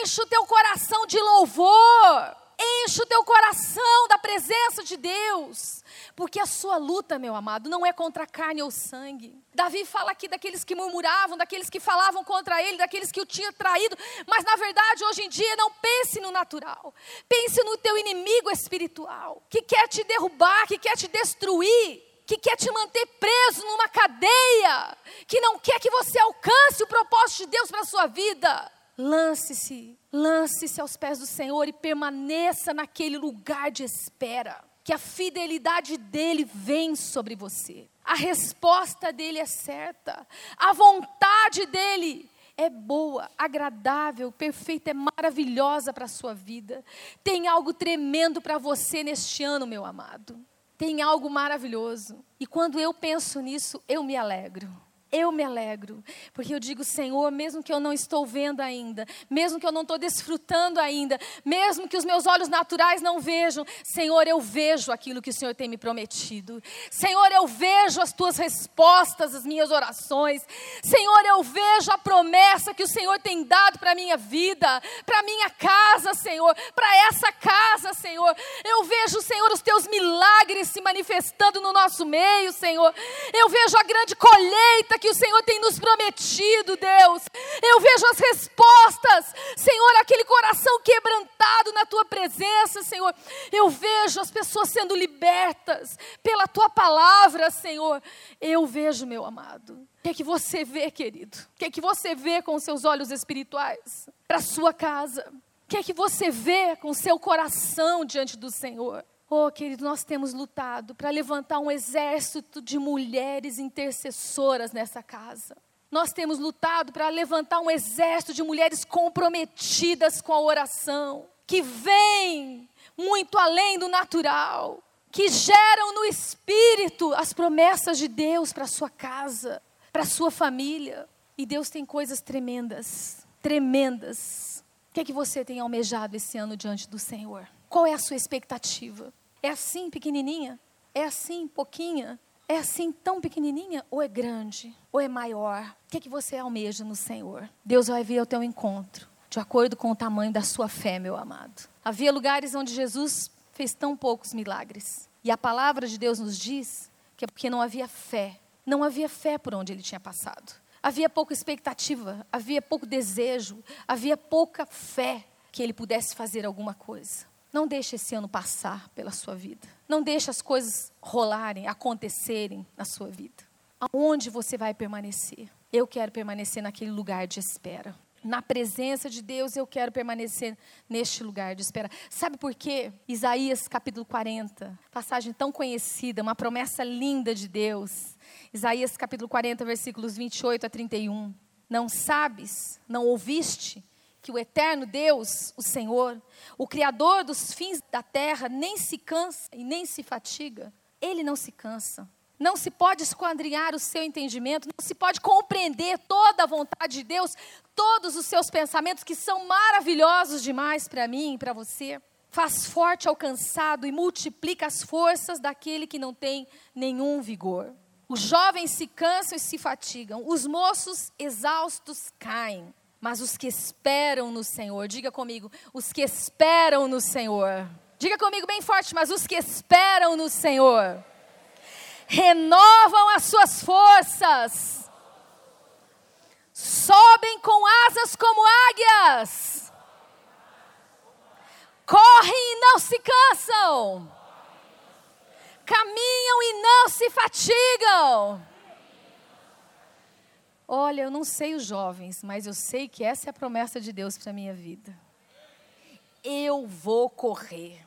Speaker 1: Enche o teu coração de louvor. Enche o teu coração da presença de Deus. Porque a sua luta, meu amado, não é contra carne ou sangue. Davi fala aqui daqueles que murmuravam, daqueles que falavam contra ele, daqueles que o tinham traído. Mas na verdade, hoje em dia, não pense no natural. Pense no teu inimigo espiritual, que quer te derrubar, que quer te destruir que quer te manter preso numa cadeia, que não quer que você alcance o propósito de Deus para a sua vida. Lance-se, lance-se aos pés do Senhor e permaneça naquele lugar de espera que a fidelidade dele vem sobre você. A resposta dele é certa. A vontade dele é boa, agradável, perfeita, é maravilhosa para a sua vida. Tem algo tremendo para você neste ano, meu amado. Tem algo maravilhoso. E quando eu penso nisso, eu me alegro eu me alegro, porque eu digo, Senhor, mesmo que eu não estou vendo ainda, mesmo que eu não estou desfrutando ainda, mesmo que os meus olhos naturais não vejam, Senhor, eu vejo aquilo que o Senhor tem me prometido. Senhor, eu vejo as tuas respostas às minhas orações. Senhor, eu vejo a promessa que o Senhor tem dado para a minha vida, para a minha casa, Senhor, para essa casa, Senhor. Eu vejo, Senhor, os teus milagres se manifestando no nosso meio, Senhor. Eu vejo a grande colheita que o Senhor tem nos prometido, Deus. Eu vejo as respostas, Senhor, aquele coração quebrantado na tua presença, Senhor. Eu vejo as pessoas sendo libertas pela tua palavra, Senhor. Eu vejo, meu amado. O que é que você vê, querido? O que é que você vê com os seus olhos espirituais? Para sua casa. O que é que você vê com o seu coração diante do Senhor? Oh, querido, nós temos lutado para levantar um exército de mulheres intercessoras nessa casa. Nós temos lutado para levantar um exército de mulheres comprometidas com a oração, que vêm muito além do natural, que geram no espírito as promessas de Deus para sua casa, para sua família. E Deus tem coisas tremendas, tremendas. O que é que você tem almejado esse ano diante do Senhor? Qual é a sua expectativa? É assim pequenininha? É assim pouquinha? É assim tão pequenininha ou é grande? Ou é maior? O que, é que você almeja no Senhor? Deus vai vir ao teu encontro, de acordo com o tamanho da sua fé, meu amado. Havia lugares onde Jesus fez tão poucos milagres. E a palavra de Deus nos diz que é porque não havia fé. Não havia fé por onde ele tinha passado. Havia pouca expectativa, havia pouco desejo, havia pouca fé que ele pudesse fazer alguma coisa. Não deixe esse ano passar pela sua vida. Não deixe as coisas rolarem, acontecerem na sua vida. Aonde você vai permanecer? Eu quero permanecer naquele lugar de espera. Na presença de Deus, eu quero permanecer neste lugar de espera. Sabe por quê? Isaías capítulo 40, passagem tão conhecida, uma promessa linda de Deus. Isaías capítulo 40, versículos 28 a 31. Não sabes, não ouviste que o eterno Deus, o Senhor, o Criador dos fins da terra, nem se cansa e nem se fatiga? Ele não se cansa. Não se pode esquadrinhar o seu entendimento, não se pode compreender toda a vontade de Deus, todos os seus pensamentos que são maravilhosos demais para mim e para você. Faz forte ao cansado e multiplica as forças daquele que não tem nenhum vigor. Os jovens se cansam e se fatigam, os moços exaustos caem. Mas os que esperam no Senhor, diga comigo, os que esperam no Senhor. Diga comigo bem forte, mas os que esperam no Senhor renovam as suas forças, sobem com asas como águias, correm e não se cansam caminham e não se fatigam. Olha, eu não sei os jovens, mas eu sei que essa é a promessa de Deus para a minha vida. Eu vou correr.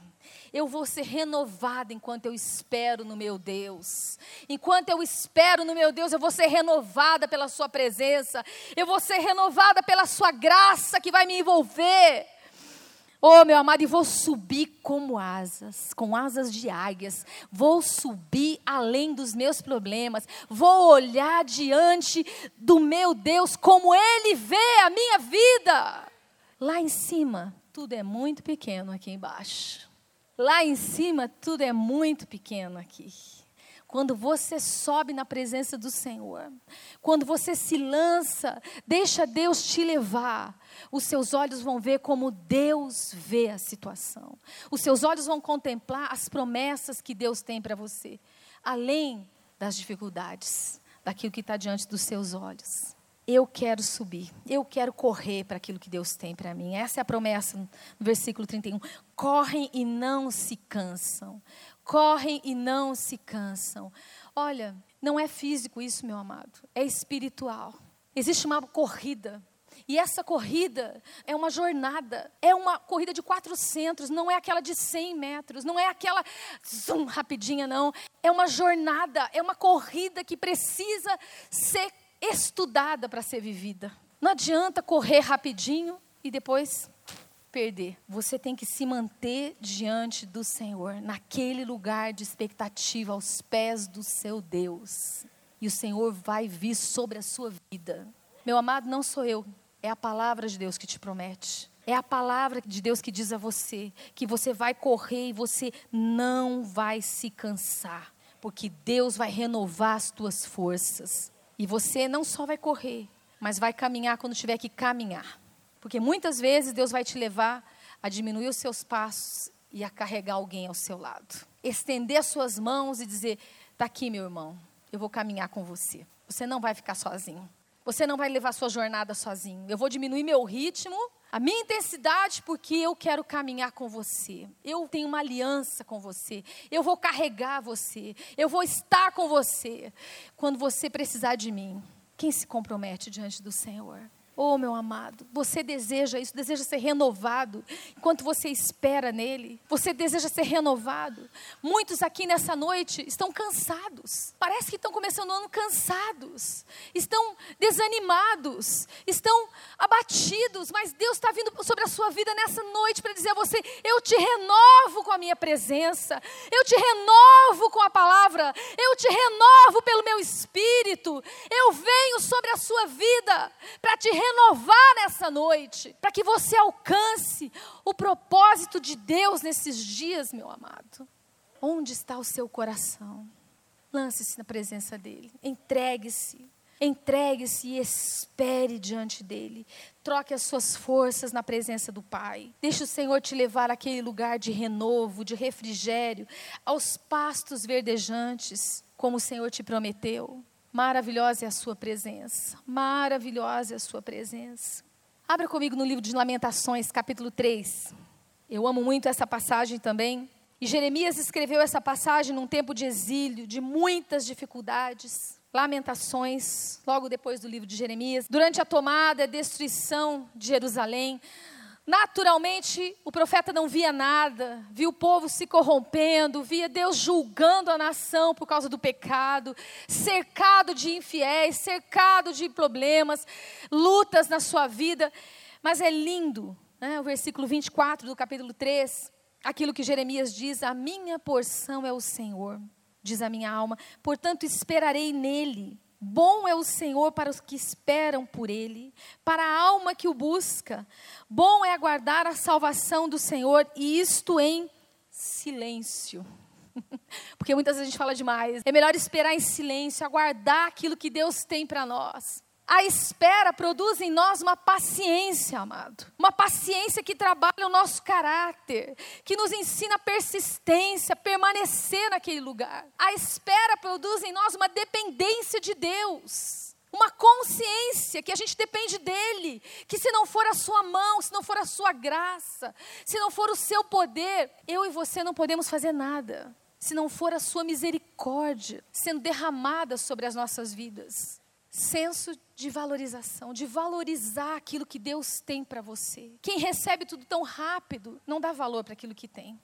Speaker 1: Eu vou ser renovada enquanto eu espero no meu Deus. Enquanto eu espero no meu Deus, eu vou ser renovada pela Sua presença. Eu vou ser renovada pela Sua graça que vai me envolver. Oh, meu amado, e vou subir como asas, com asas de águias. Vou subir além dos meus problemas. Vou olhar diante do meu Deus como Ele vê a minha vida. Lá em cima, tudo é muito pequeno aqui embaixo. Lá em cima, tudo é muito pequeno aqui. Quando você sobe na presença do Senhor, quando você se lança, deixa Deus te levar os seus olhos vão ver como Deus vê a situação. Os seus olhos vão contemplar as promessas que Deus tem para você, além das dificuldades, daquilo que está diante dos seus olhos. Eu quero subir, eu quero correr para aquilo que Deus tem para mim. Essa é a promessa no versículo 31. Correm e não se cansam. Correm e não se cansam. Olha, não é físico isso, meu amado, é espiritual. Existe uma corrida e essa corrida é uma jornada, é uma corrida de 400, não é aquela de 100 metros, não é aquela zoom, rapidinha, não. É uma jornada, é uma corrida que precisa ser estudada para ser vivida. Não adianta correr rapidinho e depois perder. Você tem que se manter diante do Senhor, naquele lugar de expectativa, aos pés do seu Deus. E o Senhor vai vir sobre a sua vida. Meu amado, não sou eu, é a palavra de Deus que te promete. É a palavra de Deus que diz a você que você vai correr e você não vai se cansar, porque Deus vai renovar as tuas forças. E você não só vai correr, mas vai caminhar quando tiver que caminhar. Porque muitas vezes Deus vai te levar a diminuir os seus passos e a carregar alguém ao seu lado. Estender as suas mãos e dizer: "Tá aqui, meu irmão. Eu vou caminhar com você. Você não vai ficar sozinho." Você não vai levar sua jornada sozinho. Eu vou diminuir meu ritmo, a minha intensidade, porque eu quero caminhar com você. Eu tenho uma aliança com você. Eu vou carregar você. Eu vou estar com você quando você precisar de mim. Quem se compromete diante do Senhor? Oh, meu amado, você deseja isso, deseja ser renovado enquanto você espera nele. Você deseja ser renovado. Muitos aqui nessa noite estão cansados. Parece que estão começando o ano cansados. Estão desanimados. Estão abatidos. Mas Deus está vindo sobre a sua vida nessa noite para dizer a você: Eu te renovo com a minha presença. Eu te renovo com a palavra. Eu te renovo pelo meu espírito. Eu venho sobre a sua vida para te renovar renovar nessa noite, para que você alcance o propósito de Deus nesses dias, meu amado. Onde está o seu coração? Lance-se na presença dEle, entregue-se, entregue-se e espere diante dEle. Troque as suas forças na presença do Pai. Deixe o Senhor te levar àquele lugar de renovo, de refrigério, aos pastos verdejantes, como o Senhor te prometeu. Maravilhosa é a sua presença. Maravilhosa é a sua presença. Abra comigo no livro de Lamentações, capítulo 3. Eu amo muito essa passagem também. E Jeremias escreveu essa passagem num tempo de exílio, de muitas dificuldades. Lamentações, logo depois do livro de Jeremias. Durante a tomada e destruição de Jerusalém, Naturalmente, o profeta não via nada, via o povo se corrompendo, via Deus julgando a nação por causa do pecado, cercado de infiéis, cercado de problemas, lutas na sua vida. Mas é lindo, né? o versículo 24 do capítulo 3, aquilo que Jeremias diz: A minha porção é o Senhor, diz a minha alma, portanto esperarei nele. Bom é o Senhor para os que esperam por Ele, para a alma que o busca. Bom é aguardar a salvação do Senhor, e isto em silêncio. Porque muitas vezes a gente fala demais. É melhor esperar em silêncio, aguardar aquilo que Deus tem para nós. A espera produz em nós uma paciência, amado. Uma paciência que trabalha o nosso caráter, que nos ensina persistência, permanecer naquele lugar. A espera produz em nós uma dependência de Deus. Uma consciência que a gente depende dele, que se não for a sua mão, se não for a sua graça, se não for o seu poder, eu e você não podemos fazer nada. Se não for a sua misericórdia sendo derramada sobre as nossas vidas senso de valorização, de valorizar aquilo que Deus tem para você. Quem recebe tudo tão rápido não dá valor para aquilo que tem.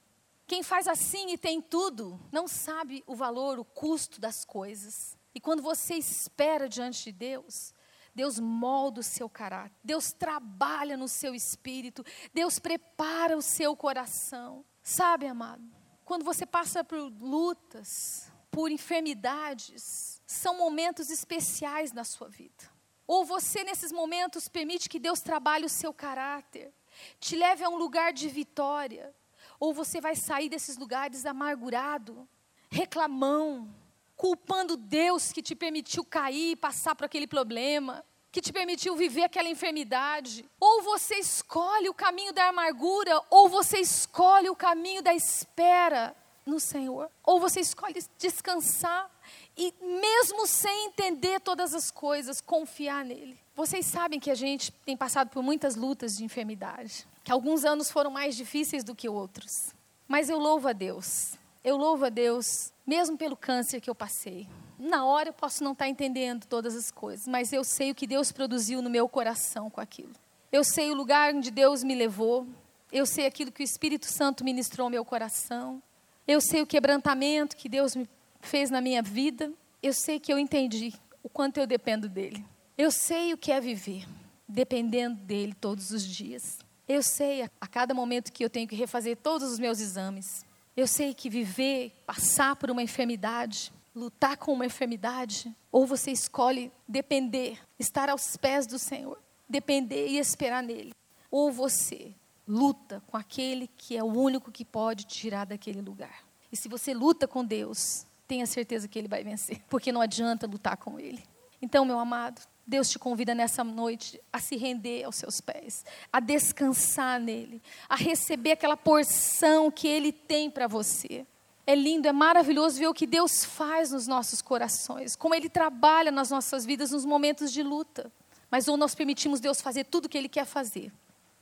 Speaker 1: Quem faz assim e tem tudo não sabe o valor, o custo das coisas. E quando você espera diante de Deus, Deus molda o seu caráter, Deus trabalha no seu espírito, Deus prepara o seu coração. Sabe, amado, quando você passa por lutas, por enfermidades, são momentos especiais na sua vida. Ou você, nesses momentos, permite que Deus trabalhe o seu caráter, te leve a um lugar de vitória, ou você vai sair desses lugares amargurado, reclamão, culpando Deus que te permitiu cair passar por aquele problema, que te permitiu viver aquela enfermidade. Ou você escolhe o caminho da amargura, ou você escolhe o caminho da espera no Senhor, ou você escolhe descansar e mesmo sem entender todas as coisas, confiar nele. Vocês sabem que a gente tem passado por muitas lutas de enfermidade, que alguns anos foram mais difíceis do que outros. Mas eu louvo a Deus. Eu louvo a Deus, mesmo pelo câncer que eu passei. Na hora eu posso não estar entendendo todas as coisas, mas eu sei o que Deus produziu no meu coração com aquilo. Eu sei o lugar onde Deus me levou. Eu sei aquilo que o Espírito Santo ministrou ao meu coração. Eu sei o quebrantamento que Deus me fez na minha vida, eu sei que eu entendi o quanto eu dependo dele. Eu sei o que é viver dependendo dele todos os dias. Eu sei a, a cada momento que eu tenho que refazer todos os meus exames. Eu sei que viver, passar por uma enfermidade, lutar com uma enfermidade, ou você escolhe depender, estar aos pés do Senhor, depender e esperar nele, ou você luta com aquele que é o único que pode tirar daquele lugar. E se você luta com Deus, tenha certeza que ele vai vencer, porque não adianta lutar com ele. Então, meu amado, Deus te convida nessa noite a se render aos seus pés, a descansar nele, a receber aquela porção que ele tem para você. É lindo, é maravilhoso ver o que Deus faz nos nossos corações, como ele trabalha nas nossas vidas nos momentos de luta. Mas ou nós permitimos Deus fazer tudo o que ele quer fazer,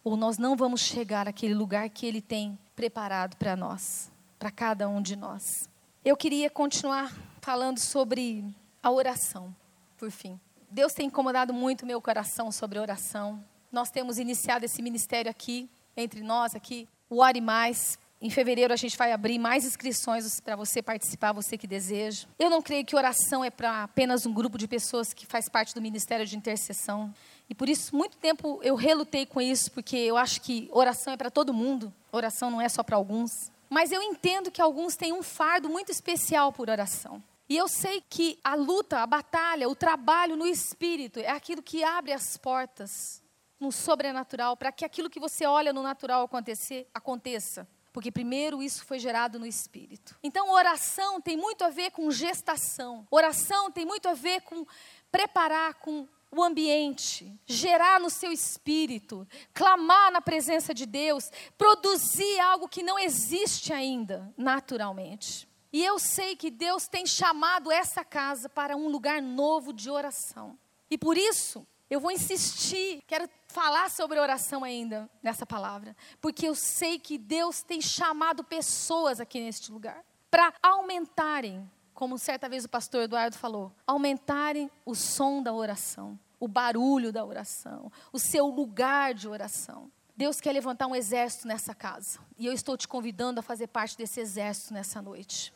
Speaker 1: ou nós não vamos chegar àquele lugar que ele tem preparado para nós, para cada um de nós. Eu queria continuar falando sobre a oração, por fim. Deus tem incomodado muito meu coração sobre oração. Nós temos iniciado esse ministério aqui, entre nós aqui, o Ore Mais. Em fevereiro a gente vai abrir mais inscrições para você participar, você que deseja. Eu não creio que oração é para apenas um grupo de pessoas que faz parte do ministério de intercessão. E por isso, muito tempo eu relutei com isso, porque eu acho que oração é para todo mundo. Oração não é só para alguns. Mas eu entendo que alguns têm um fardo muito especial por oração. E eu sei que a luta, a batalha, o trabalho no espírito é aquilo que abre as portas no sobrenatural para que aquilo que você olha no natural acontecer, aconteça. Porque primeiro isso foi gerado no espírito. Então, oração tem muito a ver com gestação. Oração tem muito a ver com preparar, com o ambiente, gerar no seu espírito, clamar na presença de Deus, produzir algo que não existe ainda naturalmente. E eu sei que Deus tem chamado essa casa para um lugar novo de oração. E por isso, eu vou insistir, quero falar sobre oração ainda nessa palavra, porque eu sei que Deus tem chamado pessoas aqui neste lugar para aumentarem como certa vez o pastor Eduardo falou, aumentarem o som da oração, o barulho da oração, o seu lugar de oração. Deus quer levantar um exército nessa casa. E eu estou te convidando a fazer parte desse exército nessa noite.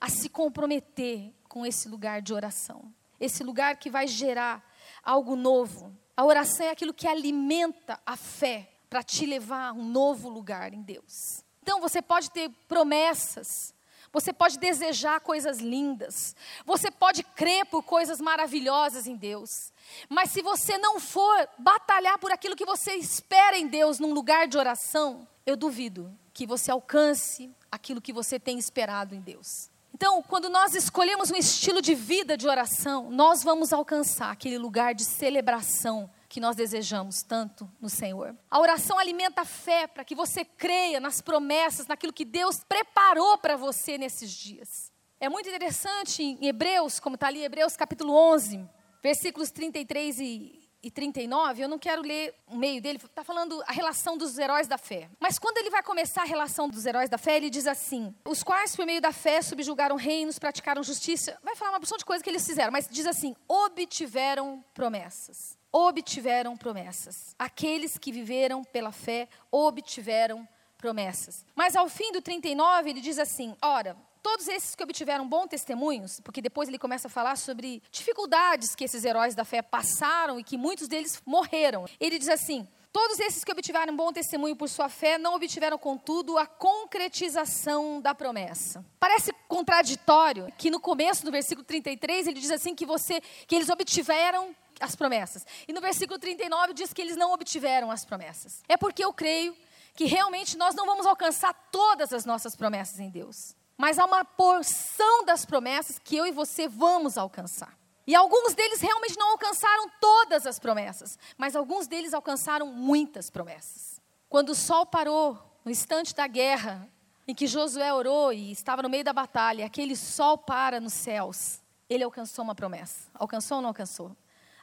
Speaker 1: A se comprometer com esse lugar de oração. Esse lugar que vai gerar algo novo. A oração é aquilo que alimenta a fé para te levar a um novo lugar em Deus. Então você pode ter promessas, você pode desejar coisas lindas, você pode crer por coisas maravilhosas em Deus, mas se você não for batalhar por aquilo que você espera em Deus num lugar de oração, eu duvido que você alcance aquilo que você tem esperado em Deus. Então, quando nós escolhemos um estilo de vida de oração, nós vamos alcançar aquele lugar de celebração que nós desejamos tanto no Senhor. A oração alimenta a fé para que você creia nas promessas, naquilo que Deus preparou para você nesses dias. É muito interessante em Hebreus, como está ali, Hebreus capítulo 11, versículos 33 e, e 39, eu não quero ler o meio dele, está falando a relação dos heróis da fé. Mas quando ele vai começar a relação dos heróis da fé, ele diz assim: os quais, por meio da fé, subjugaram reinos, praticaram justiça. Vai falar uma porção de coisas que eles fizeram, mas diz assim: obtiveram promessas obtiveram promessas. Aqueles que viveram pela fé obtiveram promessas. Mas ao fim do 39, ele diz assim: Ora, todos esses que obtiveram bons testemunhos, porque depois ele começa a falar sobre dificuldades que esses heróis da fé passaram e que muitos deles morreram. Ele diz assim: Todos esses que obtiveram bom testemunho por sua fé não obtiveram, contudo, a concretização da promessa. Parece contraditório que no começo do versículo 33 ele diz assim que você que eles obtiveram as promessas. E no versículo 39 diz que eles não obtiveram as promessas. É porque eu creio que realmente nós não vamos alcançar todas as nossas promessas em Deus. Mas há uma porção das promessas que eu e você vamos alcançar. E alguns deles realmente não alcançaram todas as promessas, mas alguns deles alcançaram muitas promessas. Quando o sol parou no instante da guerra, em que Josué orou e estava no meio da batalha, aquele sol para nos céus, ele alcançou uma promessa. Alcançou ou não alcançou?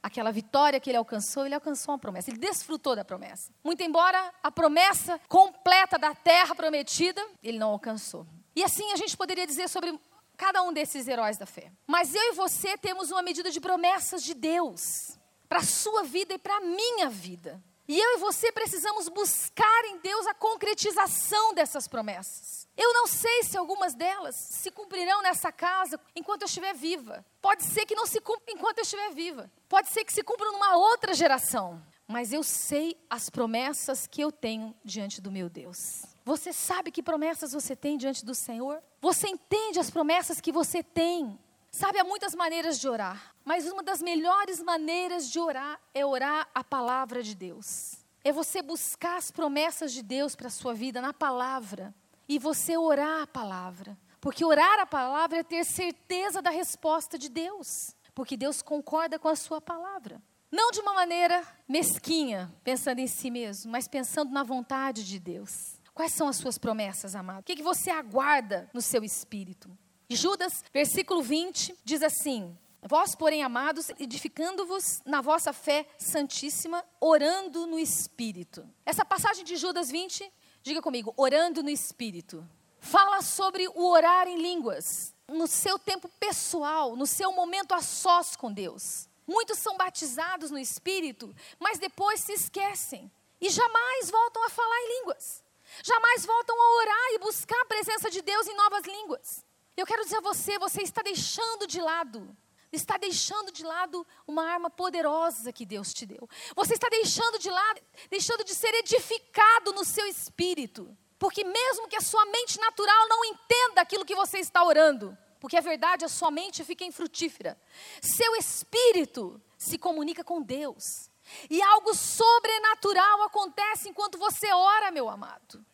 Speaker 1: Aquela vitória que ele alcançou, ele alcançou uma promessa, ele desfrutou da promessa. Muito embora a promessa completa da terra prometida, ele não alcançou. E assim a gente poderia dizer sobre cada um desses heróis da fé. Mas eu e você temos uma medida de promessas de Deus para a sua vida e para a minha vida. E eu e você precisamos buscar em Deus a concretização dessas promessas. Eu não sei se algumas delas se cumprirão nessa casa enquanto eu estiver viva. Pode ser que não se cumpra enquanto eu estiver viva. Pode ser que se cumpra numa outra geração. Mas eu sei as promessas que eu tenho diante do meu Deus. Você sabe que promessas você tem diante do Senhor? Você entende as promessas que você tem? Sabe, há muitas maneiras de orar, mas uma das melhores maneiras de orar é orar a palavra de Deus. É você buscar as promessas de Deus para a sua vida na palavra e você orar a palavra. Porque orar a palavra é ter certeza da resposta de Deus, porque Deus concorda com a sua palavra. Não de uma maneira mesquinha, pensando em si mesmo, mas pensando na vontade de Deus. Quais são as suas promessas, amado? O que, que você aguarda no seu espírito? Judas, versículo 20, diz assim: Vós, porém, amados, edificando-vos na vossa fé santíssima, orando no Espírito. Essa passagem de Judas 20, diga comigo, orando no Espírito. Fala sobre o orar em línguas, no seu tempo pessoal, no seu momento a sós com Deus. Muitos são batizados no Espírito, mas depois se esquecem e jamais voltam a falar em línguas. Jamais voltam a orar e buscar a presença de Deus em novas línguas. Eu quero dizer a você, você está deixando de lado, está deixando de lado uma arma poderosa que Deus te deu. Você está deixando de lado, deixando de ser edificado no seu espírito. Porque mesmo que a sua mente natural não entenda aquilo que você está orando, porque a verdade, a sua mente fica infrutífera. Seu espírito se comunica com Deus. E algo sobrenatural acontece enquanto você ora, meu amado.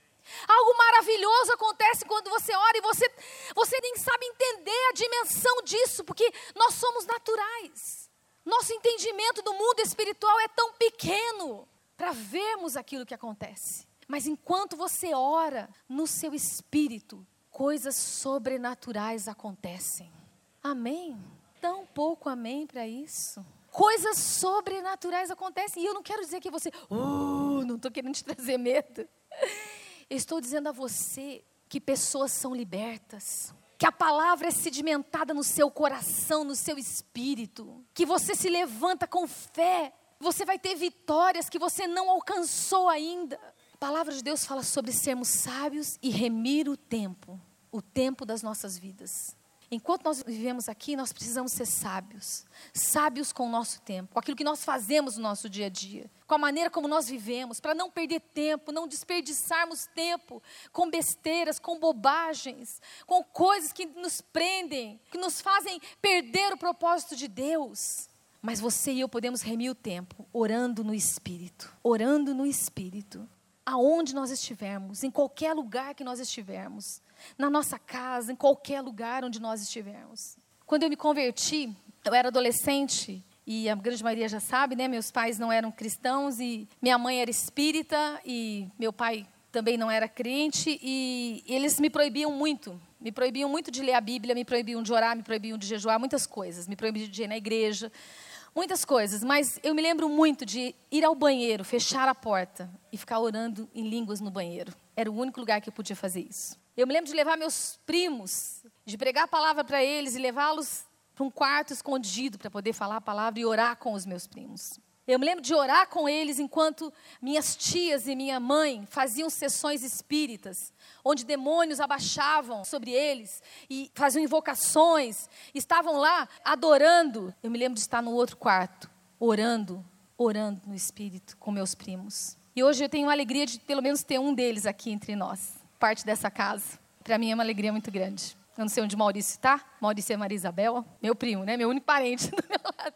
Speaker 1: Algo maravilhoso acontece quando você ora e você, você nem sabe entender a dimensão disso, porque nós somos naturais. Nosso entendimento do mundo espiritual é tão pequeno para vermos aquilo que acontece. Mas enquanto você ora no seu espírito, coisas sobrenaturais acontecem. Amém? Tão pouco amém para isso. Coisas sobrenaturais acontecem. E eu não quero dizer que você, uh, não estou querendo te trazer medo. Eu estou dizendo a você que pessoas são libertas, que a palavra é sedimentada no seu coração, no seu espírito, que você se levanta com fé, você vai ter vitórias que você não alcançou ainda. palavra de Deus fala sobre sermos sábios e remir o tempo, o tempo das nossas vidas. Enquanto nós vivemos aqui, nós precisamos ser sábios. Sábios com o nosso tempo, com aquilo que nós fazemos no nosso dia a dia, com a maneira como nós vivemos, para não perder tempo, não desperdiçarmos tempo com besteiras, com bobagens, com coisas que nos prendem, que nos fazem perder o propósito de Deus. Mas você e eu podemos remir o tempo orando no Espírito, orando no Espírito aonde nós estivermos, em qualquer lugar que nós estivermos, na nossa casa, em qualquer lugar onde nós estivermos. Quando eu me converti, eu era adolescente e a grande maioria já sabe, né? Meus pais não eram cristãos e minha mãe era espírita e meu pai também não era crente e eles me proibiam muito, me proibiam muito de ler a Bíblia, me proibiam de orar, me proibiam de jejuar, muitas coisas, me proibiam de ir na igreja muitas coisas, mas eu me lembro muito de ir ao banheiro, fechar a porta e ficar orando em línguas no banheiro. Era o único lugar que eu podia fazer isso. Eu me lembro de levar meus primos, de pregar a palavra para eles e levá-los para um quarto escondido para poder falar a palavra e orar com os meus primos. Eu me lembro de orar com eles enquanto minhas tias e minha mãe faziam sessões espíritas, onde demônios abaixavam sobre eles e faziam invocações, estavam lá adorando. Eu me lembro de estar no outro quarto, orando, orando no espírito com meus primos. E hoje eu tenho a alegria de pelo menos ter um deles aqui entre nós, parte dessa casa. Para mim é uma alegria muito grande. Eu não sei onde Maurício está. Maurício é Maria Isabel, meu primo, né? Meu único parente do meu lado.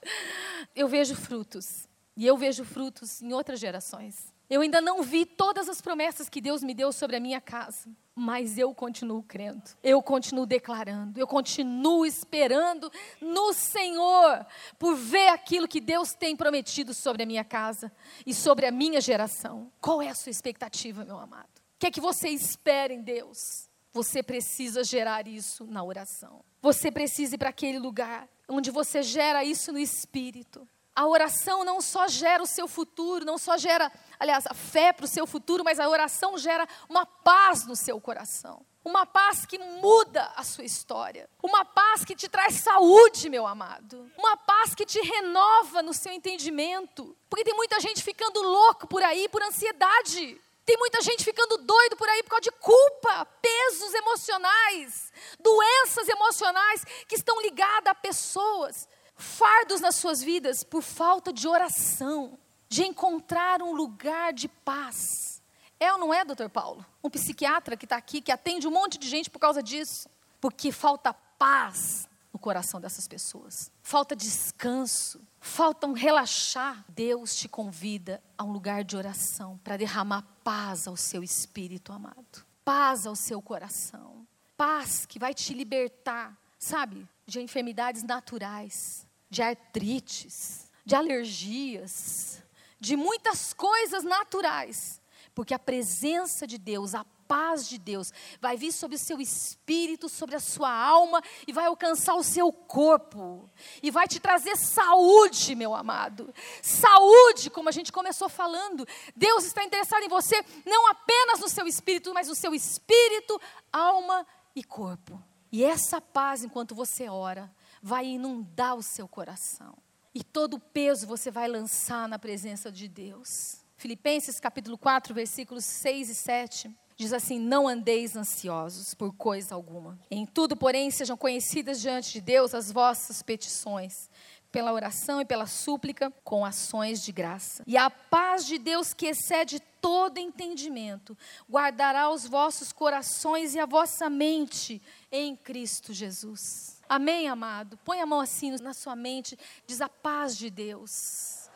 Speaker 1: Eu vejo frutos. E eu vejo frutos em outras gerações. Eu ainda não vi todas as promessas que Deus me deu sobre a minha casa, mas eu continuo crendo, eu continuo declarando, eu continuo esperando no Senhor por ver aquilo que Deus tem prometido sobre a minha casa e sobre a minha geração. Qual é a sua expectativa, meu amado? O que é que você espera em Deus? Você precisa gerar isso na oração. Você precisa ir para aquele lugar onde você gera isso no espírito a oração não só gera o seu futuro, não só gera, aliás, a fé para o seu futuro, mas a oração gera uma paz no seu coração. Uma paz que muda a sua história. Uma paz que te traz saúde, meu amado. Uma paz que te renova no seu entendimento. Porque tem muita gente ficando louco por aí por ansiedade. Tem muita gente ficando doido por aí por causa de culpa, pesos emocionais, doenças emocionais que estão ligadas a pessoas fardos nas suas vidas por falta de oração, de encontrar um lugar de paz. É ou não é, doutor Paulo? Um psiquiatra que está aqui, que atende um monte de gente por causa disso. Porque falta paz no coração dessas pessoas. Falta descanso, falta um relaxar. Deus te convida a um lugar de oração para derramar paz ao seu espírito amado. Paz ao seu coração. Paz que vai te libertar, sabe, de enfermidades naturais de artrites, de alergias, de muitas coisas naturais, porque a presença de Deus, a paz de Deus vai vir sobre o seu espírito, sobre a sua alma e vai alcançar o seu corpo e vai te trazer saúde, meu amado. Saúde, como a gente começou falando. Deus está interessado em você não apenas no seu espírito, mas no seu espírito, alma e corpo. E essa paz, enquanto você ora, vai inundar o seu coração. E todo o peso você vai lançar na presença de Deus. Filipenses capítulo 4, versículos 6 e 7. Diz assim: Não andeis ansiosos por coisa alguma. Em tudo, porém, sejam conhecidas diante de Deus as vossas petições, pela oração e pela súplica, com ações de graça. E a paz de Deus, que excede todo entendimento, guardará os vossos corações e a vossa mente em Cristo Jesus. Amém, amado? Põe a mão assim na sua mente, diz a paz de Deus.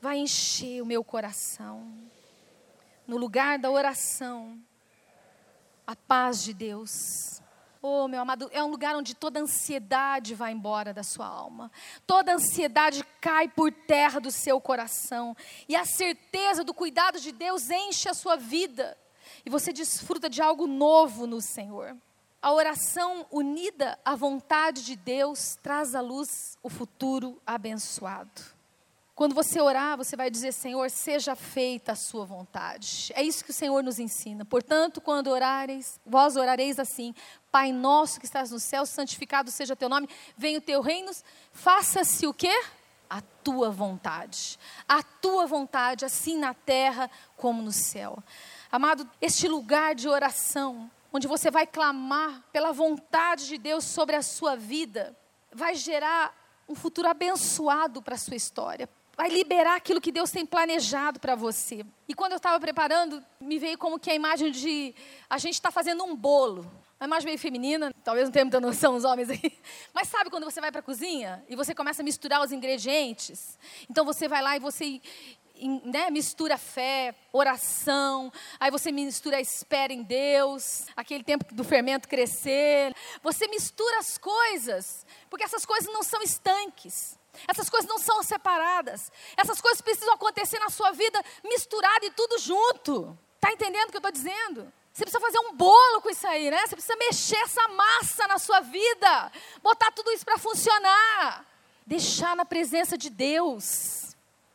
Speaker 1: Vai encher o meu coração. No lugar da oração, a paz de Deus. Oh, meu amado, é um lugar onde toda ansiedade vai embora da sua alma. Toda ansiedade cai por terra do seu coração. E a certeza do cuidado de Deus enche a sua vida. E você desfruta de algo novo no Senhor. A oração unida à vontade de Deus traz à luz o futuro abençoado. Quando você orar, você vai dizer: Senhor, seja feita a sua vontade. É isso que o Senhor nos ensina. Portanto, quando orareis, vós orareis assim: Pai nosso que estás no céu, santificado seja teu nome, venha o teu reino, faça-se o quê? a tua vontade. A tua vontade, assim na terra como no céu. Amado, este lugar de oração, onde você vai clamar pela vontade de Deus sobre a sua vida, vai gerar um futuro abençoado para a sua história. Vai liberar aquilo que Deus tem planejado para você. E quando eu estava preparando, me veio como que a imagem de a gente está fazendo um bolo. Uma imagem meio feminina, talvez não tenha muita noção os homens aí. Mas sabe quando você vai para a cozinha e você começa a misturar os ingredientes? Então você vai lá e você né, mistura fé, oração, aí você mistura a espera em Deus, aquele tempo do fermento crescer. Você mistura as coisas, porque essas coisas não são estanques. Essas coisas não são separadas. Essas coisas precisam acontecer na sua vida misturada e tudo junto. Está entendendo o que eu estou dizendo? Você precisa fazer um bolo com isso aí, né? Você precisa mexer essa massa na sua vida, botar tudo isso para funcionar, deixar na presença de Deus.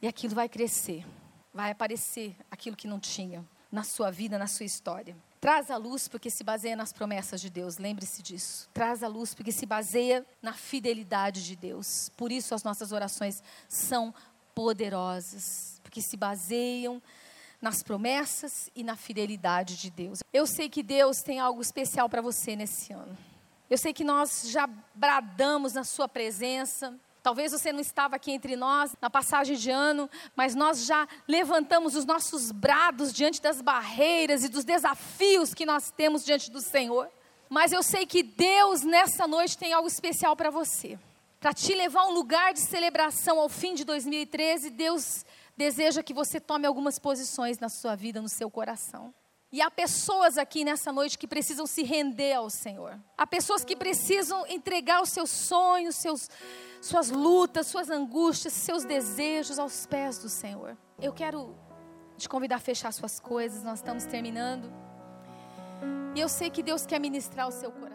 Speaker 1: E aquilo vai crescer, vai aparecer aquilo que não tinha na sua vida, na sua história. Traz a luz porque se baseia nas promessas de Deus, lembre-se disso. Traz a luz porque se baseia na fidelidade de Deus. Por isso as nossas orações são poderosas, porque se baseiam nas promessas e na fidelidade de Deus. Eu sei que Deus tem algo especial para você nesse ano. Eu sei que nós já bradamos na Sua presença, Talvez você não estava aqui entre nós na passagem de ano, mas nós já levantamos os nossos brados diante das barreiras e dos desafios que nós temos diante do Senhor. Mas eu sei que Deus nessa noite tem algo especial para você. Para te levar a um lugar de celebração ao fim de 2013, Deus deseja que você tome algumas posições na sua vida, no seu coração. E há pessoas aqui nessa noite que precisam se render ao Senhor. Há pessoas que precisam entregar os seus sonhos, seus, suas lutas, suas angústias, seus desejos aos pés do Senhor. Eu quero te convidar a fechar suas coisas, nós estamos terminando. E eu sei que Deus quer ministrar o seu coração.